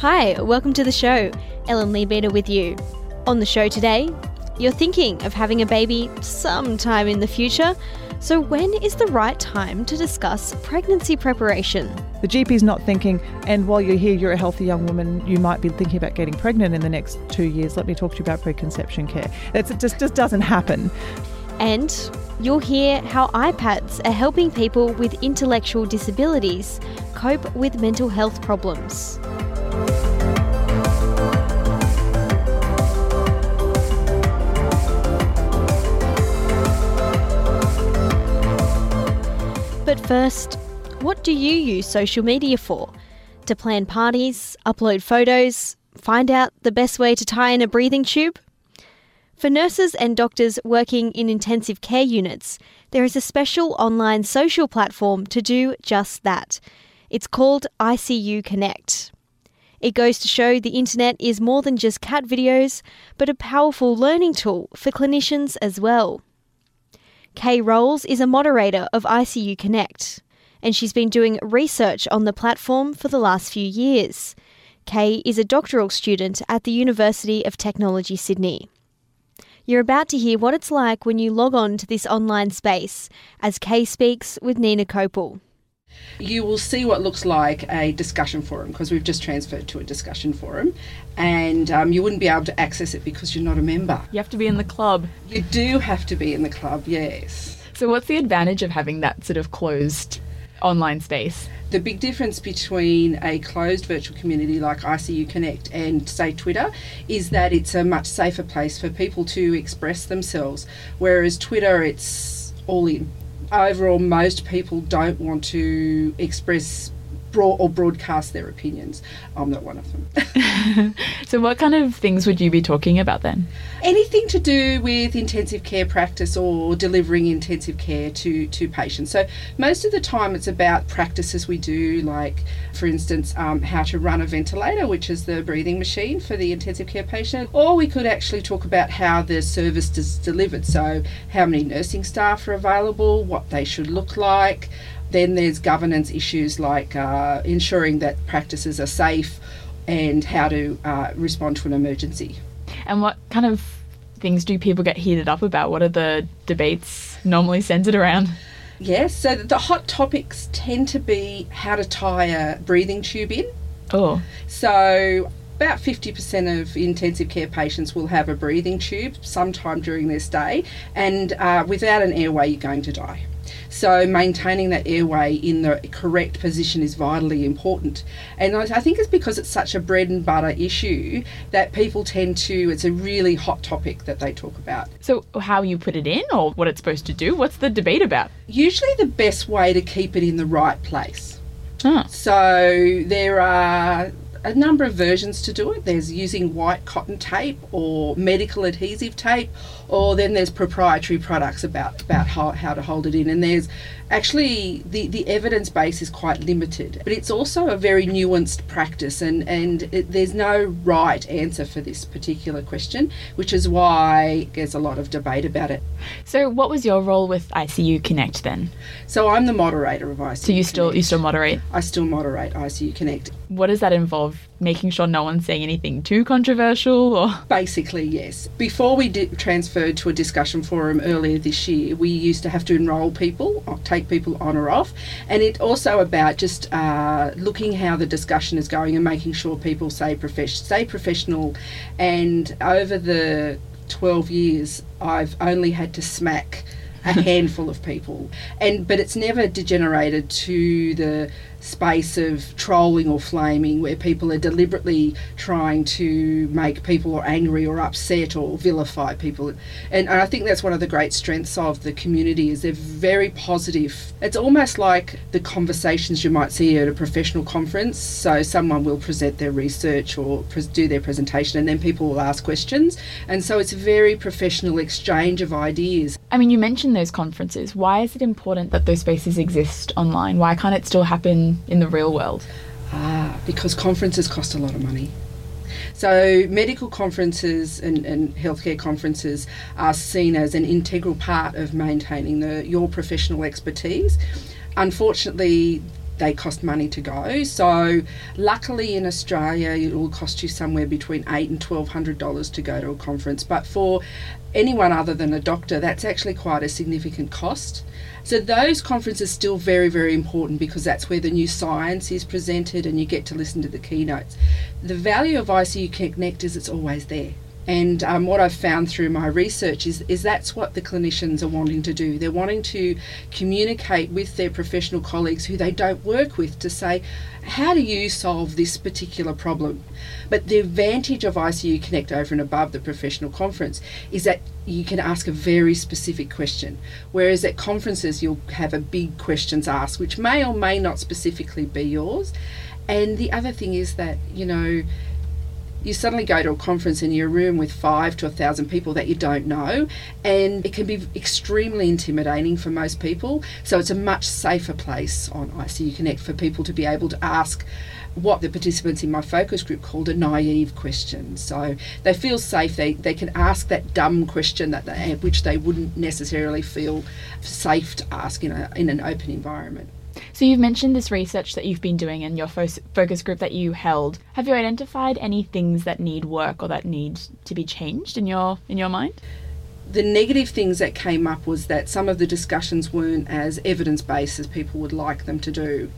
Hi, welcome to the show. Ellen Leabeater with you. On the show today, you're thinking of having a baby sometime in the future. So, when is the right time to discuss pregnancy preparation? The GP's not thinking, and while you're here, you're a healthy young woman, you might be thinking about getting pregnant in the next two years. Let me talk to you about preconception care. It just, just doesn't happen. And you'll hear how iPads are helping people with intellectual disabilities cope with mental health problems. First, what do you use social media for? To plan parties, upload photos, find out the best way to tie in a breathing tube? For nurses and doctors working in intensive care units, there is a special online social platform to do just that. It's called ICU Connect. It goes to show the internet is more than just cat videos, but a powerful learning tool for clinicians as well. Kaye Rolls is a moderator of ICU Connect, and she's been doing research on the platform for the last few years. Kaye is a doctoral student at the University of Technology Sydney. You're about to hear what it's like when you log on to this online space as Kaye speaks with Nina Kopel. You will see what looks like a discussion forum because we've just transferred to a discussion forum, and um, you wouldn't be able to access it because you're not a member. You have to be in the club. You do have to be in the club, yes. So, what's the advantage of having that sort of closed online space? The big difference between a closed virtual community like ICU Connect and, say, Twitter is that it's a much safer place for people to express themselves, whereas Twitter, it's all in overall, most people don't want to express broad or broadcast their opinions. I'm not one of them. so, what kind of things would you be talking about then? Anything to do with intensive care practice or delivering intensive care to, to patients. So, most of the time it's about practices we do, like, for instance, um, how to run a ventilator, which is the breathing machine for the intensive care patient. Or we could actually talk about how the service is delivered. So, how many nursing staff are available, what they should look like. Then there's governance issues like uh, ensuring that practices are safe and how to uh, respond to an emergency. And what kind of things do people get heated up about? What are the debates normally centered around? Yes, so the hot topics tend to be how to tie a breathing tube in. Oh. So about 50% of intensive care patients will have a breathing tube sometime during their stay, and uh, without an airway, you're going to die. So maintaining that airway in the correct position is vitally important. And I think it's because it's such a bread and butter issue that people tend to, it's a really hot topic that they talk about. So, how you put it in or what it's supposed to do? What's the debate about? Usually, the best way to keep it in the right place. Huh. So, there are a number of versions to do it. There's using white cotton tape or medical adhesive tape, or then there's proprietary products about, about how, how to hold it in. And there's actually the, the evidence base is quite limited, but it's also a very nuanced practice, and, and it, there's no right answer for this particular question, which is why there's a lot of debate about it. So, what was your role with ICU Connect then? So, I'm the moderator of ICU. So you still you still moderate? I still moderate ICU Connect. What does that involve? Making sure no one's saying anything too controversial, or basically yes. Before we did transferred to a discussion forum earlier this year, we used to have to enrol people, or take people on or off, and it also about just uh, looking how the discussion is going and making sure people say profession, stay professional. And over the 12 years, I've only had to smack a handful of people and but it's never degenerated to the space of trolling or flaming where people are deliberately trying to make people angry or upset or vilify people. And, I think that's one of the great strengths of the community is they're very positive. It's almost like the conversations you might see at a professional conference. So someone will present their research or do their presentation and then people will ask questions. And so it's a very professional exchange of ideas. I mean, you mentioned those conferences. Why is it important that those spaces exist online? Why can't it still happen in the real world? Ah, because conferences cost a lot of money. So, medical conferences and, and healthcare conferences are seen as an integral part of maintaining the, your professional expertise. Unfortunately, they cost money to go. So, luckily in Australia, it will cost you somewhere between eight and twelve hundred dollars to go to a conference. But for anyone other than a doctor, that's actually quite a significant cost. So those conferences are still very, very important because that's where the new science is presented and you get to listen to the keynotes. The value of ICU Connect is it's always there. And um, what I've found through my research is, is that's what the clinicians are wanting to do. They're wanting to communicate with their professional colleagues who they don't work with to say, how do you solve this particular problem? But the advantage of ICU Connect over and above the professional conference is that you can ask a very specific question. Whereas at conferences, you'll have a big questions asked, which may or may not specifically be yours. And the other thing is that, you know, you suddenly go to a conference in your room with five to a thousand people that you don't know, and it can be extremely intimidating for most people. So it's a much safer place on ICU Connect for people to be able to ask what the participants in my focus group called a naive question. So they feel safe, they, they can ask that dumb question that they, which they wouldn't necessarily feel safe to ask in, a, in an open environment. So you've mentioned this research that you've been doing and your fo- focus group that you held. Have you identified any things that need work or that need to be changed in your in your mind? the negative things that came up was that some of the discussions weren't as evidence based as people would like them to do.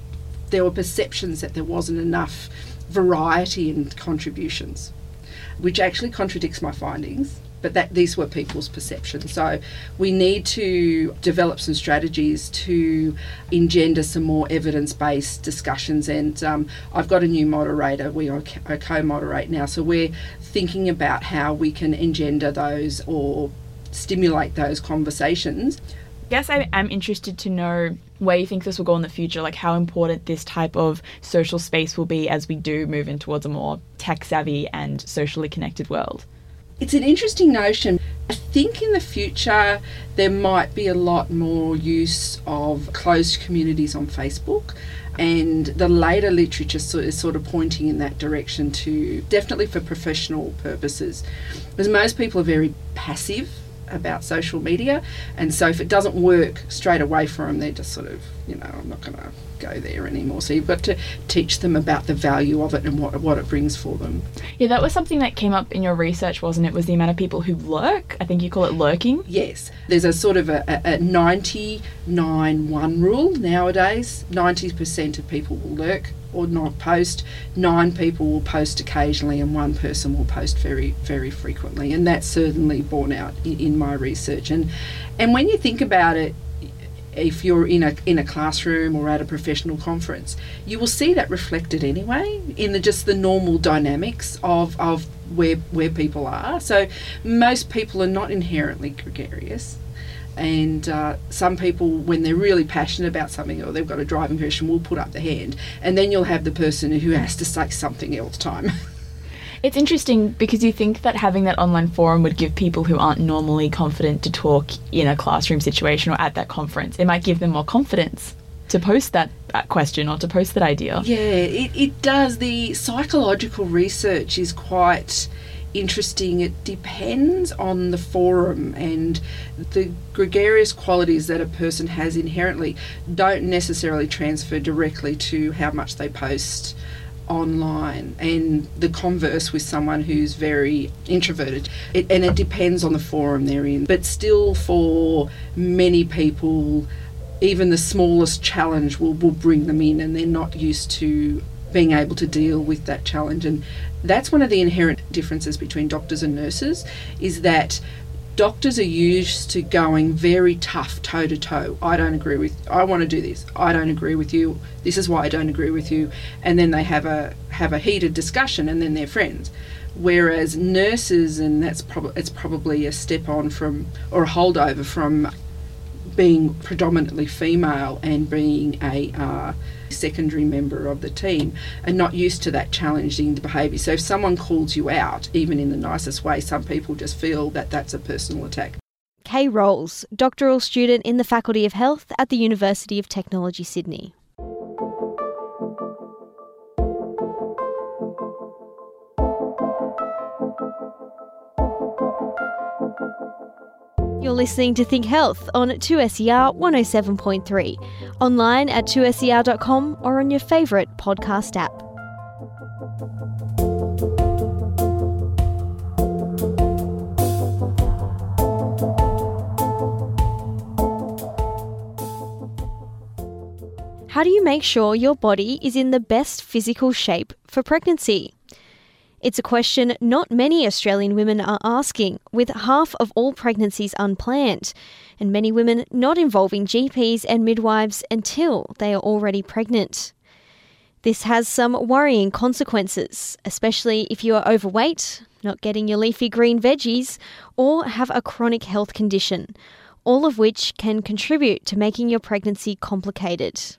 There were perceptions that there wasn't enough variety in contributions, which actually contradicts my findings but that these were people's perceptions. So we need to develop some strategies to engender some more evidence-based discussions. And um, I've got a new moderator. We are co-moderate now, so we're thinking about how we can engender those or stimulate those conversations. I guess I am interested to know where you think this will go in the future, like how important this type of social space will be as we do move in towards a more tech savvy and socially connected world. It's an interesting notion. I think in the future there might be a lot more use of closed communities on Facebook. And the later literature is sort of pointing in that direction to definitely for professional purposes. Because most people are very passive about social media, and so if it doesn't work straight away for them, they're just sort of, you know, I'm not going to go there anymore. So you've got to teach them about the value of it and what what it brings for them. Yeah, that was something that came up in your research, wasn't it? Was the amount of people who lurk? I think you call it lurking. Yes, there's a sort of a, a, a 99 one rule nowadays. 90% of people will lurk or not post. Nine people will post occasionally, and one person will post very, very frequently. And that's certainly borne out in, in my research. And and when you think about it, if you're in a in a classroom or at a professional conference, you will see that reflected anyway in the just the normal dynamics of of where where people are. So most people are not inherently gregarious. And uh, some people, when they're really passionate about something or they've got a driving passion, will put up the hand. And then you'll have the person who has to say something else time. It's interesting because you think that having that online forum would give people who aren't normally confident to talk in a classroom situation or at that conference, it might give them more confidence to post that, question or to post that idea. Yeah, it, it does. The psychological research is quite interesting. It depends on the forum and the gregarious qualities that a person has inherently don't necessarily transfer directly to how much they post online and the converse with someone who's very introverted. It, and it depends on the forum they're in. But still, for many people, even the smallest challenge will, will bring them in and they're not used to being able to deal with that challenge. And that's one of the inherent differences between doctors and nurses is that doctors are used to going very tough toe to toe. I don't agree with I want to do this. I don't agree with you. This is why I don't agree with you. And then they have a have a heated discussion and then they're friends. Whereas nurses and that's probably it's probably a step on from or a holdover from being predominantly female and being a uh, secondary member of the team are not used to that challenging behaviour. So if someone calls you out, even in the nicest way, some people just feel that that's a personal attack. Kaye Rolls, doctoral student in the Faculty of Health at the University of Technology, Sydney. You're listening to Think Health on 2SER 107.3, online at 2SER.com or on your favourite podcast app. How do you make sure your body is in the best physical shape for pregnancy? It's a question not many Australian women are asking, with half of all pregnancies unplanned, and many women not involving GPs and midwives until they are already pregnant. This has some worrying consequences, especially if you are overweight, not getting your leafy green veggies, or have a chronic health condition, all of which can contribute to making your pregnancy complicated.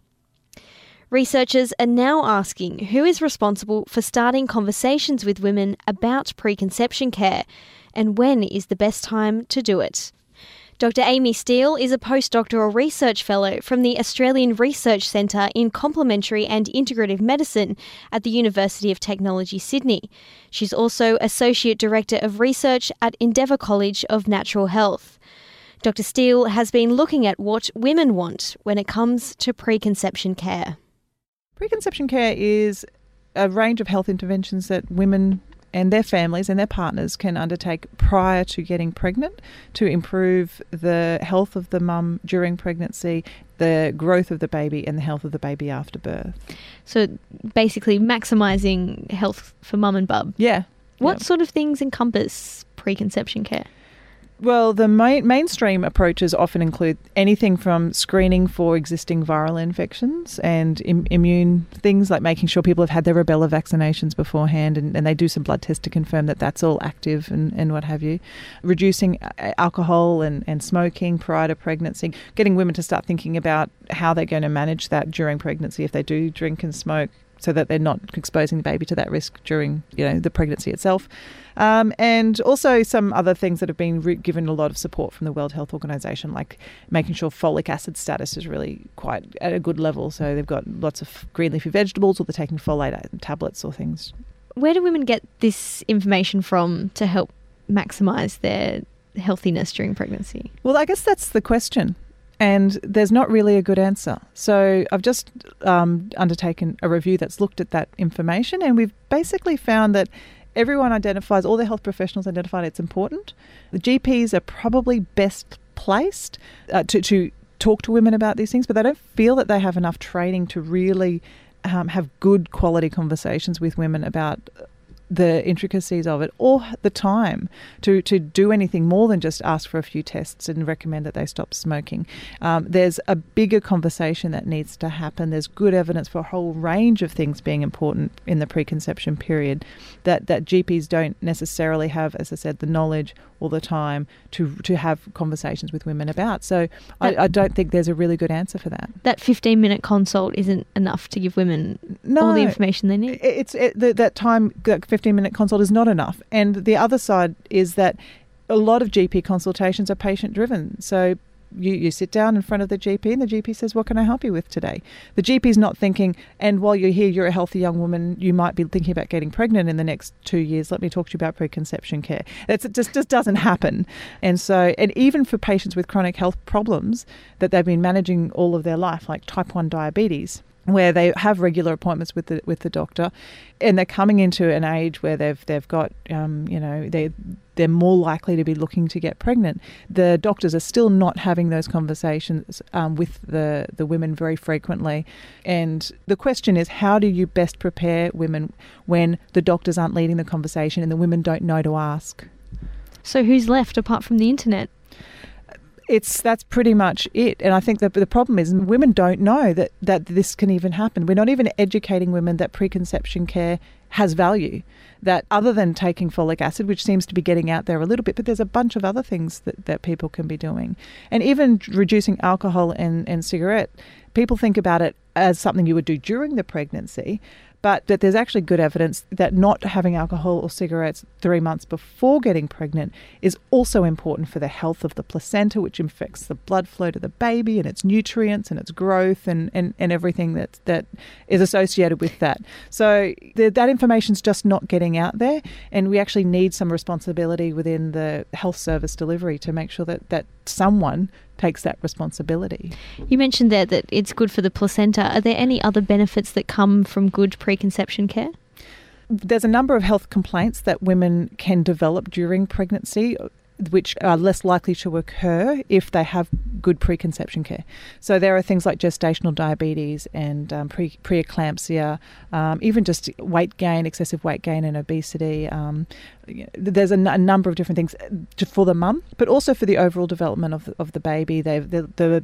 Researchers are now asking who is responsible for starting conversations with women about preconception care and when is the best time to do it. Dr. Amie Steel is a postdoctoral research fellow from the Australian Research Centre in Complementary and Integrative Medicine at the University of Technology, Sydney. She's also Associate Director of Research at Endeavour College of Natural Health. Dr. Steel has been looking at what women want when it comes to preconception care. Preconception care is a range of health interventions that women and their families and their partners can undertake prior to getting pregnant to improve the health of the mum during pregnancy, the growth of the baby, and the health of the baby after birth. So basically, maximising health for mum and bub. Yeah. What Yeah. sort of things encompass preconception care? Well, the main, mainstream approaches often include anything from screening for existing viral infections and Im- immune things like making sure people have had their rubella vaccinations beforehand and, and they do some blood tests to confirm that that's all active and, and what have you. Reducing uh, alcohol and, and smoking prior to pregnancy, getting women to start thinking about how they're going to manage that during pregnancy if they do drink and smoke so that they're not exposing the baby to that risk during you know the pregnancy itself. Um, and also some other things that have been re- given a lot of support from the World Health Organization, like making sure folic acid status is really quite at a good level. So they've got lots of green leafy vegetables, or they're taking folate tablets or things. Where do women get this information from to help maximise their healthiness during pregnancy? Well, I guess that's the question. And there's not really a good answer. So I've just um, undertaken a review that's looked at that information, and we've basically found that everyone identifies, all the health professionals identify it's important. The GPs are probably best placed uh, to, to talk to women about these things, but they don't feel that they have enough training to really um, have good quality conversations with women about the intricacies of it or the time to, to do anything more than just ask for a few tests and recommend that they stop smoking. Um, there's a bigger conversation that needs to happen. There's good evidence for a whole range of things being important in the preconception period that, that GPs don't necessarily have, as I said, the knowledge all the time to, to have conversations with women about. So I, I don't think there's a really good answer for that. That 15 minute consult isn't enough to give women all the information they need. it's it, the, that time that 15 minute consult is not enough and the other side is that a lot of gp consultations are patient driven so you, you sit down in front of the GP and the GP says, What can I help you with today? The GP's not thinking, and while you're here, you're a healthy young woman, you might be thinking about getting pregnant in the next two years. Let me talk to you about preconception care. It's, it just, just doesn't happen. And so, and even for patients with chronic health problems that they've been managing all of their life, like type 1 diabetes, where they have regular appointments with the with the doctor, and they're coming into an age where they've they've got um, you know they they're more likely to be looking to get pregnant. The doctors are still not having those conversations um, with the the women very frequently, and the question is how do you best prepare women when the doctors aren't leading the conversation and the women don't know to ask. So who's left apart from the internet? It's that's pretty much it. And I think that the problem is women don't know that that this can even happen. We're not even educating women that preconception care has value. That other than taking folic acid, which seems to be getting out there a little bit, but there's a bunch of other things that, that people can be doing. And even reducing alcohol and, and cigarette, people think about it as something you would do during the pregnancy, but that there's actually good evidence that not having alcohol or cigarettes three months before getting pregnant is also important for the health of the placenta, which affects the blood flow to the baby and its nutrients and its growth and, and, and everything that, that is associated with that. So the, that information's just not getting out there, and we actually need some responsibility within the health service delivery to make sure that, that someone takes that responsibility. You mentioned there that it's good for the placenta. Are there any other benefits that come from good preconception care? There's a number of health complaints that women can develop during pregnancy which are less likely to occur if they have good preconception care. So there are things like gestational diabetes and um, pre preeclampsia, um, even just weight gain, excessive weight gain, and obesity. Um, there's a, n- a number of different things uh, for the mum, but also for the overall development of the, of the baby. They've the, the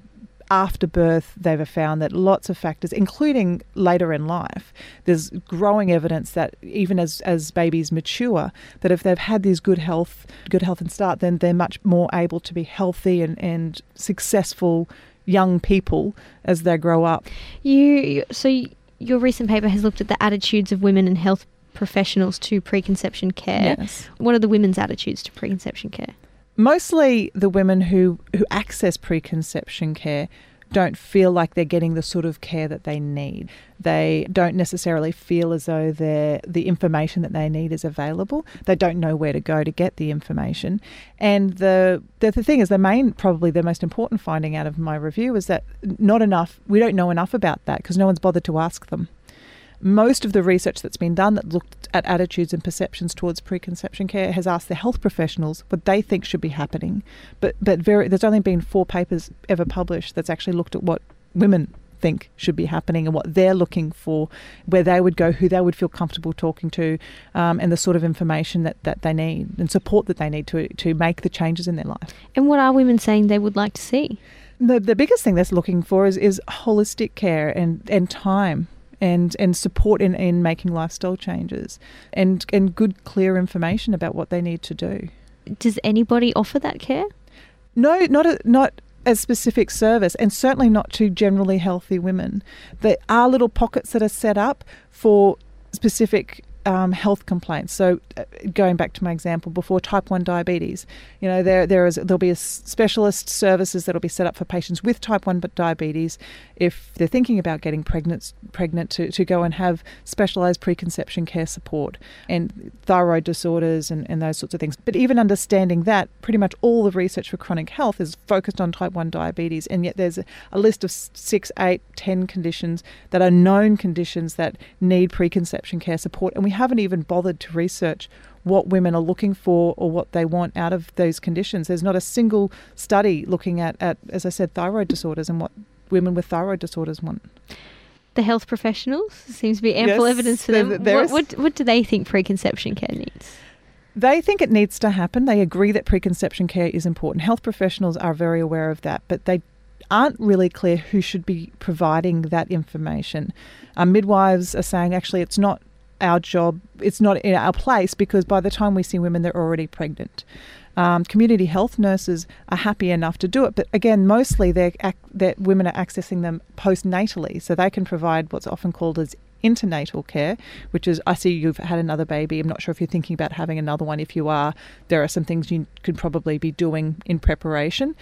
after birth, they've found that lots of factors, including later in life, there's growing evidence that even as, as babies mature, that if they've had these good health, good health and start, then they're much more able to be healthy and, and successful young people as they grow up. You so your recent paper has looked at the attitudes of women and health professionals to preconception care. Yes. What are the women's attitudes to preconception care? Mostly the women who, who access preconception care don't feel like they're getting the sort of care that they need. They don't necessarily feel as though the information that they need is available. They don't know where to go to get the information. And the, the the thing is, the main, probably the most important finding out of my review is that not enough. We don't know enough about that because no one's bothered to ask them most of the research that's been done that looked at attitudes and perceptions towards preconception care has asked the health professionals what they think should be happening. But but very, there's only been four papers ever published that's actually looked at what women think should be happening and what they're looking for, where they would go, who they would feel comfortable talking to, um, and the sort of information that, that they need and support that they need to, to make the changes in their life. And what are women saying they would like to see? The, the biggest thing they're looking for is, is holistic care and, and time and and support in, in making lifestyle changes and and good clear information about what they need to do. Does anybody offer that care? No, not a, not as specific service and certainly not to generally healthy women. There are little pockets that are set up for specific um, health complaints. So, uh, going back to my example before, type one diabetes. You know, there there is there'll be specialist services that'll be set up for patients with type one diabetes if they're thinking about getting pregnant pregnant to, to go and have specialized preconception care support and thyroid disorders and, and those sorts of things. But even understanding that, pretty much all the research for chronic health is focused on type one diabetes, and yet there's a, a list of six, eight, ten conditions that are known conditions that need preconception care support, and we haven't even bothered to research what women are looking for or what they want out of those conditions. There's not a single study looking at, at as I said, thyroid disorders and what women with thyroid disorders want. The health professionals seems to be ample Yes, evidence for them. there What, what, what do they think preconception care needs? They think it needs to happen. They agree that preconception care is important. Health professionals are very aware of that, but they aren't really clear who should be providing that information. Um, midwives are saying actually it's not our job, it's not in our place because by the time we see women, they're already pregnant. Um, community health nurses are happy enough to do it, but again, mostly they're women are accessing them postnatally, so they can provide what's often called as internatal care, which is I see you've had another baby. I'm not sure if you're thinking about having another one. If you are, there are some things you could probably be doing in preparation.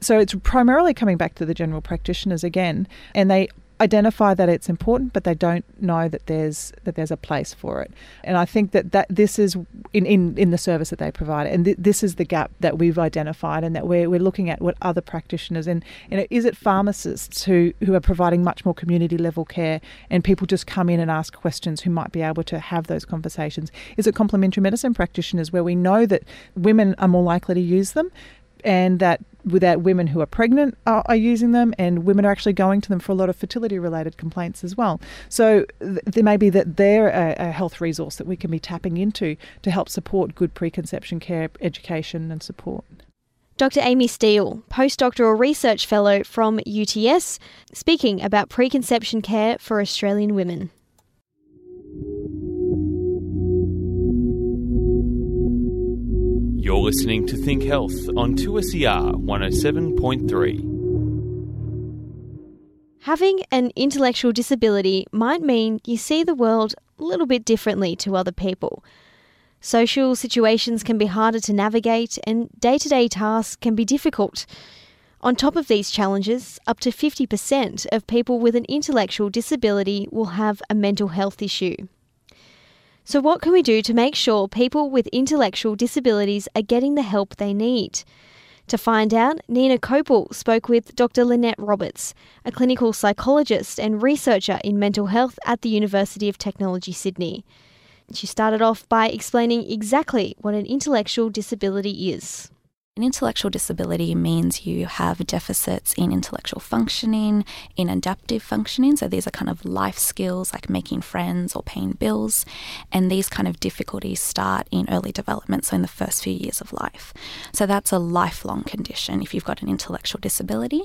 So it's primarily coming back to the general practitioners again, and they identify that it's important, but they don't know that there's that there's a place for it. And I think that, that this is in, in, in the service that they provide, and th- this is the gap that we've identified, and that we're, we're looking at what other practitioners and you know is it pharmacists who who are providing much more community level care, and people just come in and ask questions who might be able to have those conversations. Is it complementary medicine practitioners where we know that women are more likely to use them? And that that women who are pregnant are, are, using them, and women are actually going to them for a lot of fertility related complaints as well. So th- there may be that they're a, a, health resource that we can be tapping into to help support good preconception care, education, and support. Dr. Amie Steel, postdoctoral research fellow from UTS, speaking about preconception care for Australian women. Listening to Think Health on 2SER 107.3. Having an intellectual disability might mean you see the world a little bit differently to other people. Social situations can be harder to navigate, and day to day tasks can be difficult. On top of these challenges, up to 50% of people with an intellectual disability will have a mental health issue. So, what can we do to make sure people with intellectual disabilities are getting the help they need? To find out, Nina Kopel spoke with Dr. Lynette Roberts, a clinical psychologist and researcher in mental health at the University of Technology, Sydney. She started off by explaining exactly what an intellectual disability is. An intellectual disability means you have deficits in intellectual functioning, in adaptive functioning. So these are kind of life skills like making friends or paying bills. And these kind of difficulties start in early development, so in the first few years of life. So that's a lifelong condition if you've got an intellectual disability.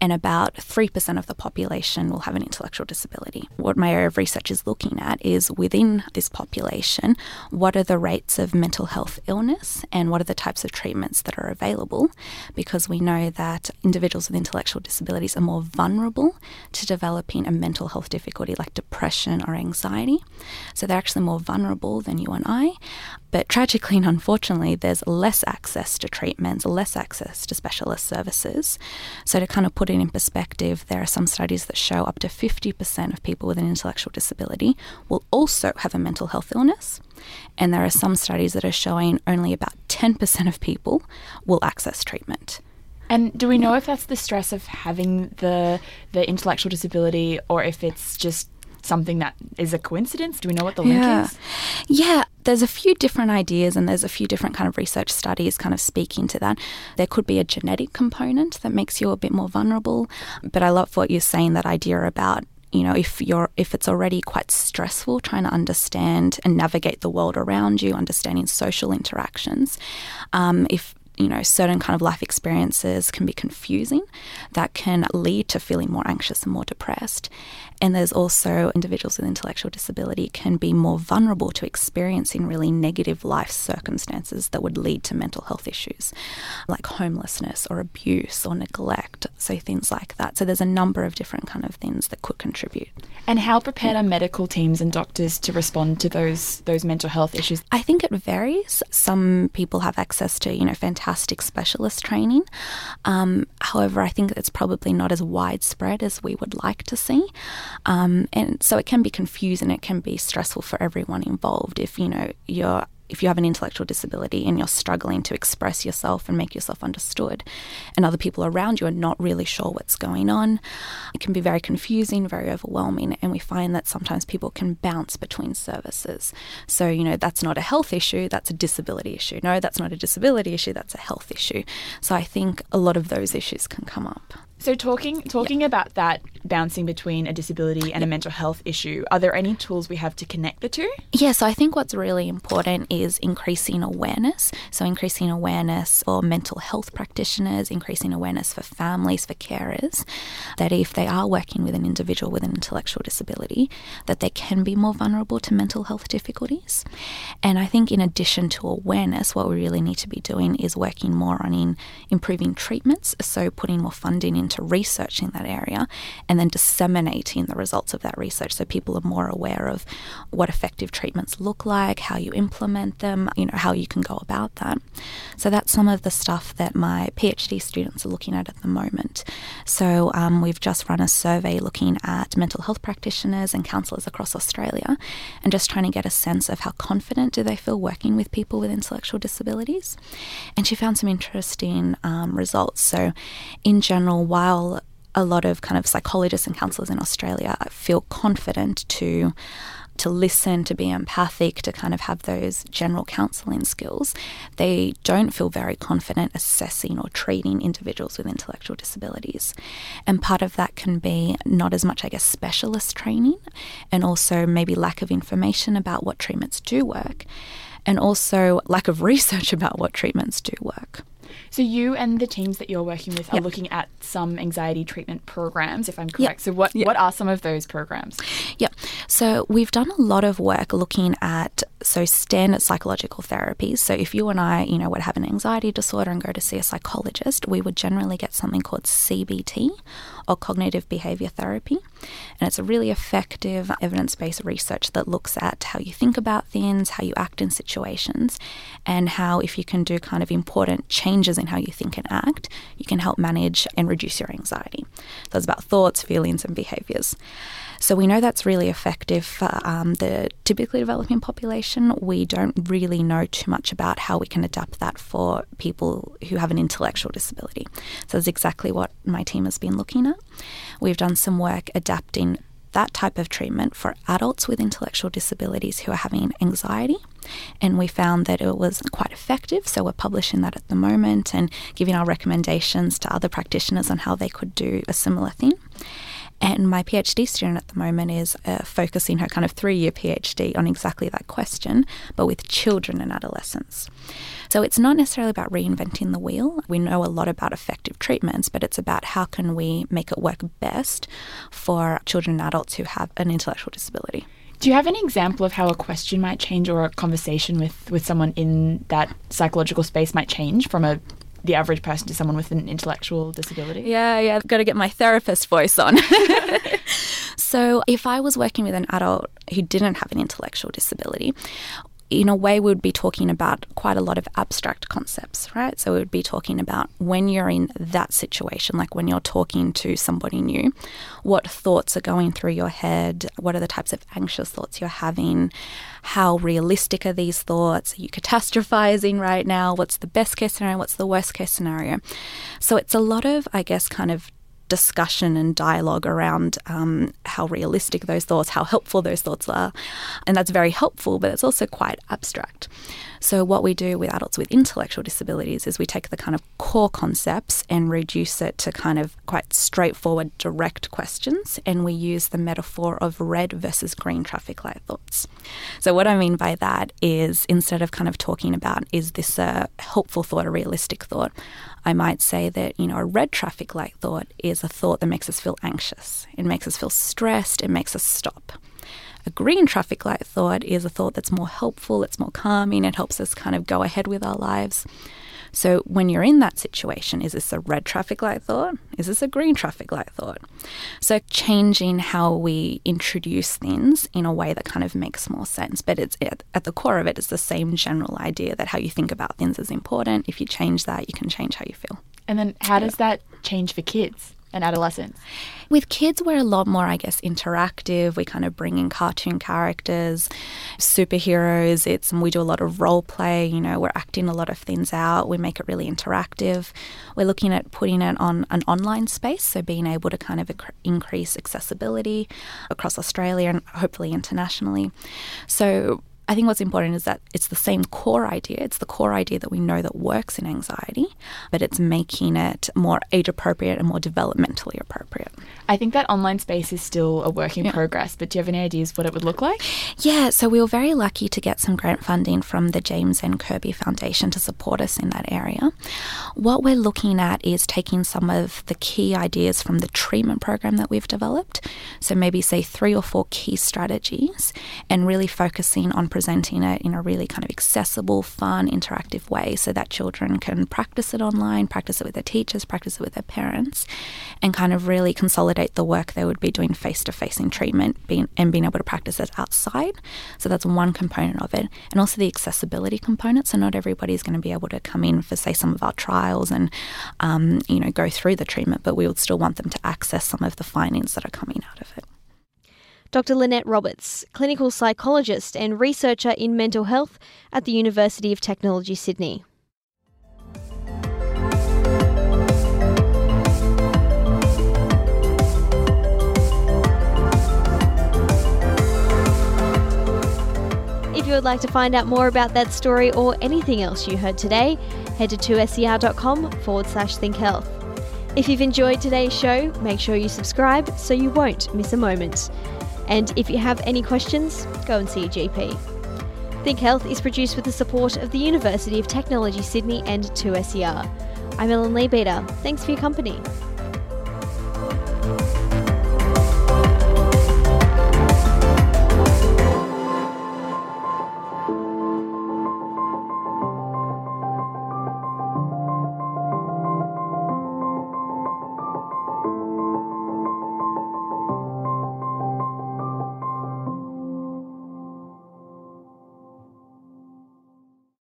And about 3% of the population will have an intellectual disability. What my area of research is looking at is within this population, what are the rates of mental health illness and what are the types of treatments that are are available because we know that individuals with intellectual disabilities are more vulnerable to developing a mental health difficulty like depression or anxiety. So they're actually more vulnerable than you and I. But tragically and unfortunately, there's less access to treatments, less access to specialist services. So, to kind of put it in perspective, there are some studies that show up to 50% of people with an intellectual disability will also have a mental health illness. And there are some studies that are showing only about 10% of people will access treatment. And do we know if that's the stress of having the the intellectual disability or if it's just something that is a coincidence? Do we know what the link yeah. is? Yeah, there's a few different ideas and there's a few different kind of research studies kind of speaking to that. There could be a genetic component that makes you a bit more vulnerable, but I love what you're saying that idea about you know if you're if it's already quite stressful trying to understand and navigate the world around you understanding social interactions um, if you know, certain kind of life experiences can be confusing. That can lead to feeling more anxious and more depressed. And there's also individuals with intellectual disability can be more vulnerable to experiencing really negative life circumstances that would lead to mental health issues, like homelessness or abuse or neglect. So things like that. So there's a number of different kind of things that could contribute. And how prepared are medical teams and doctors to respond to those those mental health issues? I think it varies. Some people have access to, you know, fantastic fantastic specialist training. Um, however, I think it's probably not as widespread as we would like to see. Um, and so it can be confusing, it can be stressful for everyone involved if, you know, you're if you have an intellectual disability and you're struggling to express yourself and make yourself understood, and other people around you are not really sure what's going on, it can be very confusing, very overwhelming. And we find that sometimes people can bounce between services. So, you know, that's not a health issue, that's a disability issue. No, that's not a disability issue, that's a health issue. So I think a lot of those issues can come up. So talking talking yeah. about that bouncing between a disability and yeah. a mental health issue, are there any tools we have to connect the two? Yes, yeah, so I think what's really important is increasing awareness. So increasing awareness for mental health practitioners, increasing awareness for families, for carers, that if they are working with an individual with an intellectual disability, that they can be more vulnerable to mental health difficulties. And I think in addition to awareness, what we really need to be doing is working more on in improving treatments, so putting more funding into into researching that area and then disseminating the results of that research so people are more aware of what effective treatments look like, how you implement them, you know, how you can go about that. So that's some of the stuff that my PhD students are looking at at the moment. So um, we've just run a survey looking at mental health practitioners and counsellors across Australia and just trying to get a sense of how confident do they feel working with people with intellectual disabilities. And she found some interesting um, results. So in general, while while a lot of kind of psychologists and counselors in Australia feel confident to to listen, to be empathic, to kind of have those general counselling skills, they don't feel very confident assessing or treating individuals with intellectual disabilities. And part of that can be not as much, I guess, specialist training and also maybe lack of information about what treatments do work and also lack of research about what treatments do work. So you and the teams that you're working with are Yep. looking at some anxiety treatment programs, if I'm correct. Yep. So what Yep. what are some of those programs? Yeah. So we've done a lot of work looking at so standard psychological therapies. So if you and I, you know, would have an anxiety disorder and go to see a psychologist, we would generally get something called CBT or cognitive behavior therapy. And it's a really effective evidence-based research that looks at how you think about things, how you act in situations, and how if you can do kind of important changes in how you think and act, you can help manage and reduce your anxiety. So it's about thoughts, feelings, and behaviors. So we know that's really effective for um, the typically developing population. We don't really know too much about how we can adapt that for people who have an intellectual disability. So that's exactly what my team has been looking at. We've done some work adapting that type of treatment for adults with intellectual disabilities who are having anxiety. And we found that it was quite effective. So we're publishing that at the moment and giving our recommendations to other practitioners on how they could do a similar thing. And my PhD student at the moment is uh, focusing her kind of three year PhD on exactly that question, but with children and adolescents. So it's not necessarily about reinventing the wheel. We know a lot about effective treatments, but it's about how can we make it work best for children and adults who have an intellectual disability. Do you have an example of how a question might change or a conversation with, with someone in that psychological space might change from a the average person to someone with an intellectual disability? Yeah, yeah, I've got to get my therapist voice on. so, if I was working with an adult who didn't have an intellectual disability, in a way, we would be talking about quite a lot of abstract concepts, right? So, we would be talking about when you're in that situation, like when you're talking to somebody new, what thoughts are going through your head? What are the types of anxious thoughts you're having? How realistic are these thoughts? Are you catastrophizing right now? What's the best case scenario? What's the worst case scenario? So, it's a lot of, I guess, kind of discussion and dialogue around um, how realistic those thoughts, how helpful those thoughts are. And that's very helpful, but it's also quite abstract. So, what we do with adults with intellectual disabilities is we take the kind of core concepts and reduce it to kind of quite straightforward, direct questions. And we use the metaphor of red versus green traffic light thoughts. So, what I mean by that is instead of kind of talking about is this a helpful thought, a realistic thought, I might say that, you know, a red traffic light thought is a thought that makes us feel anxious. It makes us feel stressed. It makes us stop. A green traffic light thought is a thought that's more helpful, it's more calming, it helps us kind of go ahead with our lives. So when you're in that situation, is this a red traffic light thought? Is this a green traffic light thought? So changing how we introduce things in a way that kind of makes more sense. But it's at, at the core of it, it is the same general idea that how you think about things is important. If you change that, you can change how you feel. And then how does that change for kids and adolescents? With kids, we're a lot more, I guess, interactive. We kind of bring in cartoon characters, superheroes. It's we do a lot of role play. You know, we're acting a lot of things out. We make it really interactive. We're looking at putting it on an online space, so being able to kind of increase accessibility across Australia and hopefully internationally. So I think what's important is that it's the same core idea. It's the core idea that we know that works in anxiety, but it's making it more age appropriate and more developmentally appropriate. I think that online space is still a work in Yeah. progress, but do you have any ideas what it would look like? Yeah, so we were very lucky to get some grant funding from the James N. Kirby Foundation to support us in that area. What we're looking at is taking some of the key ideas from the treatment program that we've developed, so maybe say three or four key strategies, and really focusing on presenting it in a really kind of accessible, fun, interactive way so that children can practice it online, practice it with their teachers, practice it with their parents, and kind of really consolidate the work they would be doing face to face in treatment being, and being able to practice it outside. So that's one component of it. And also the accessibility component. So not everybody's going to be able to come in for, say, some of our trials and, um, you know, go through the treatment, but we would still want them to access some of the findings that are coming out of it. Dr. Lynette Roberts, clinical psychologist and researcher in mental health at the University of Technology, Sydney. If you would like to find out more about that story or anything else you heard today, head to 2ser.com forward slash think health. If you've enjoyed today's show, make sure you subscribe so you won't miss a moment. And if you have any questions, go and see your GP. Think Health is produced with the support of the University of Technology Sydney and 2SER. I'm Ellen Leabeater. Thanks for your company.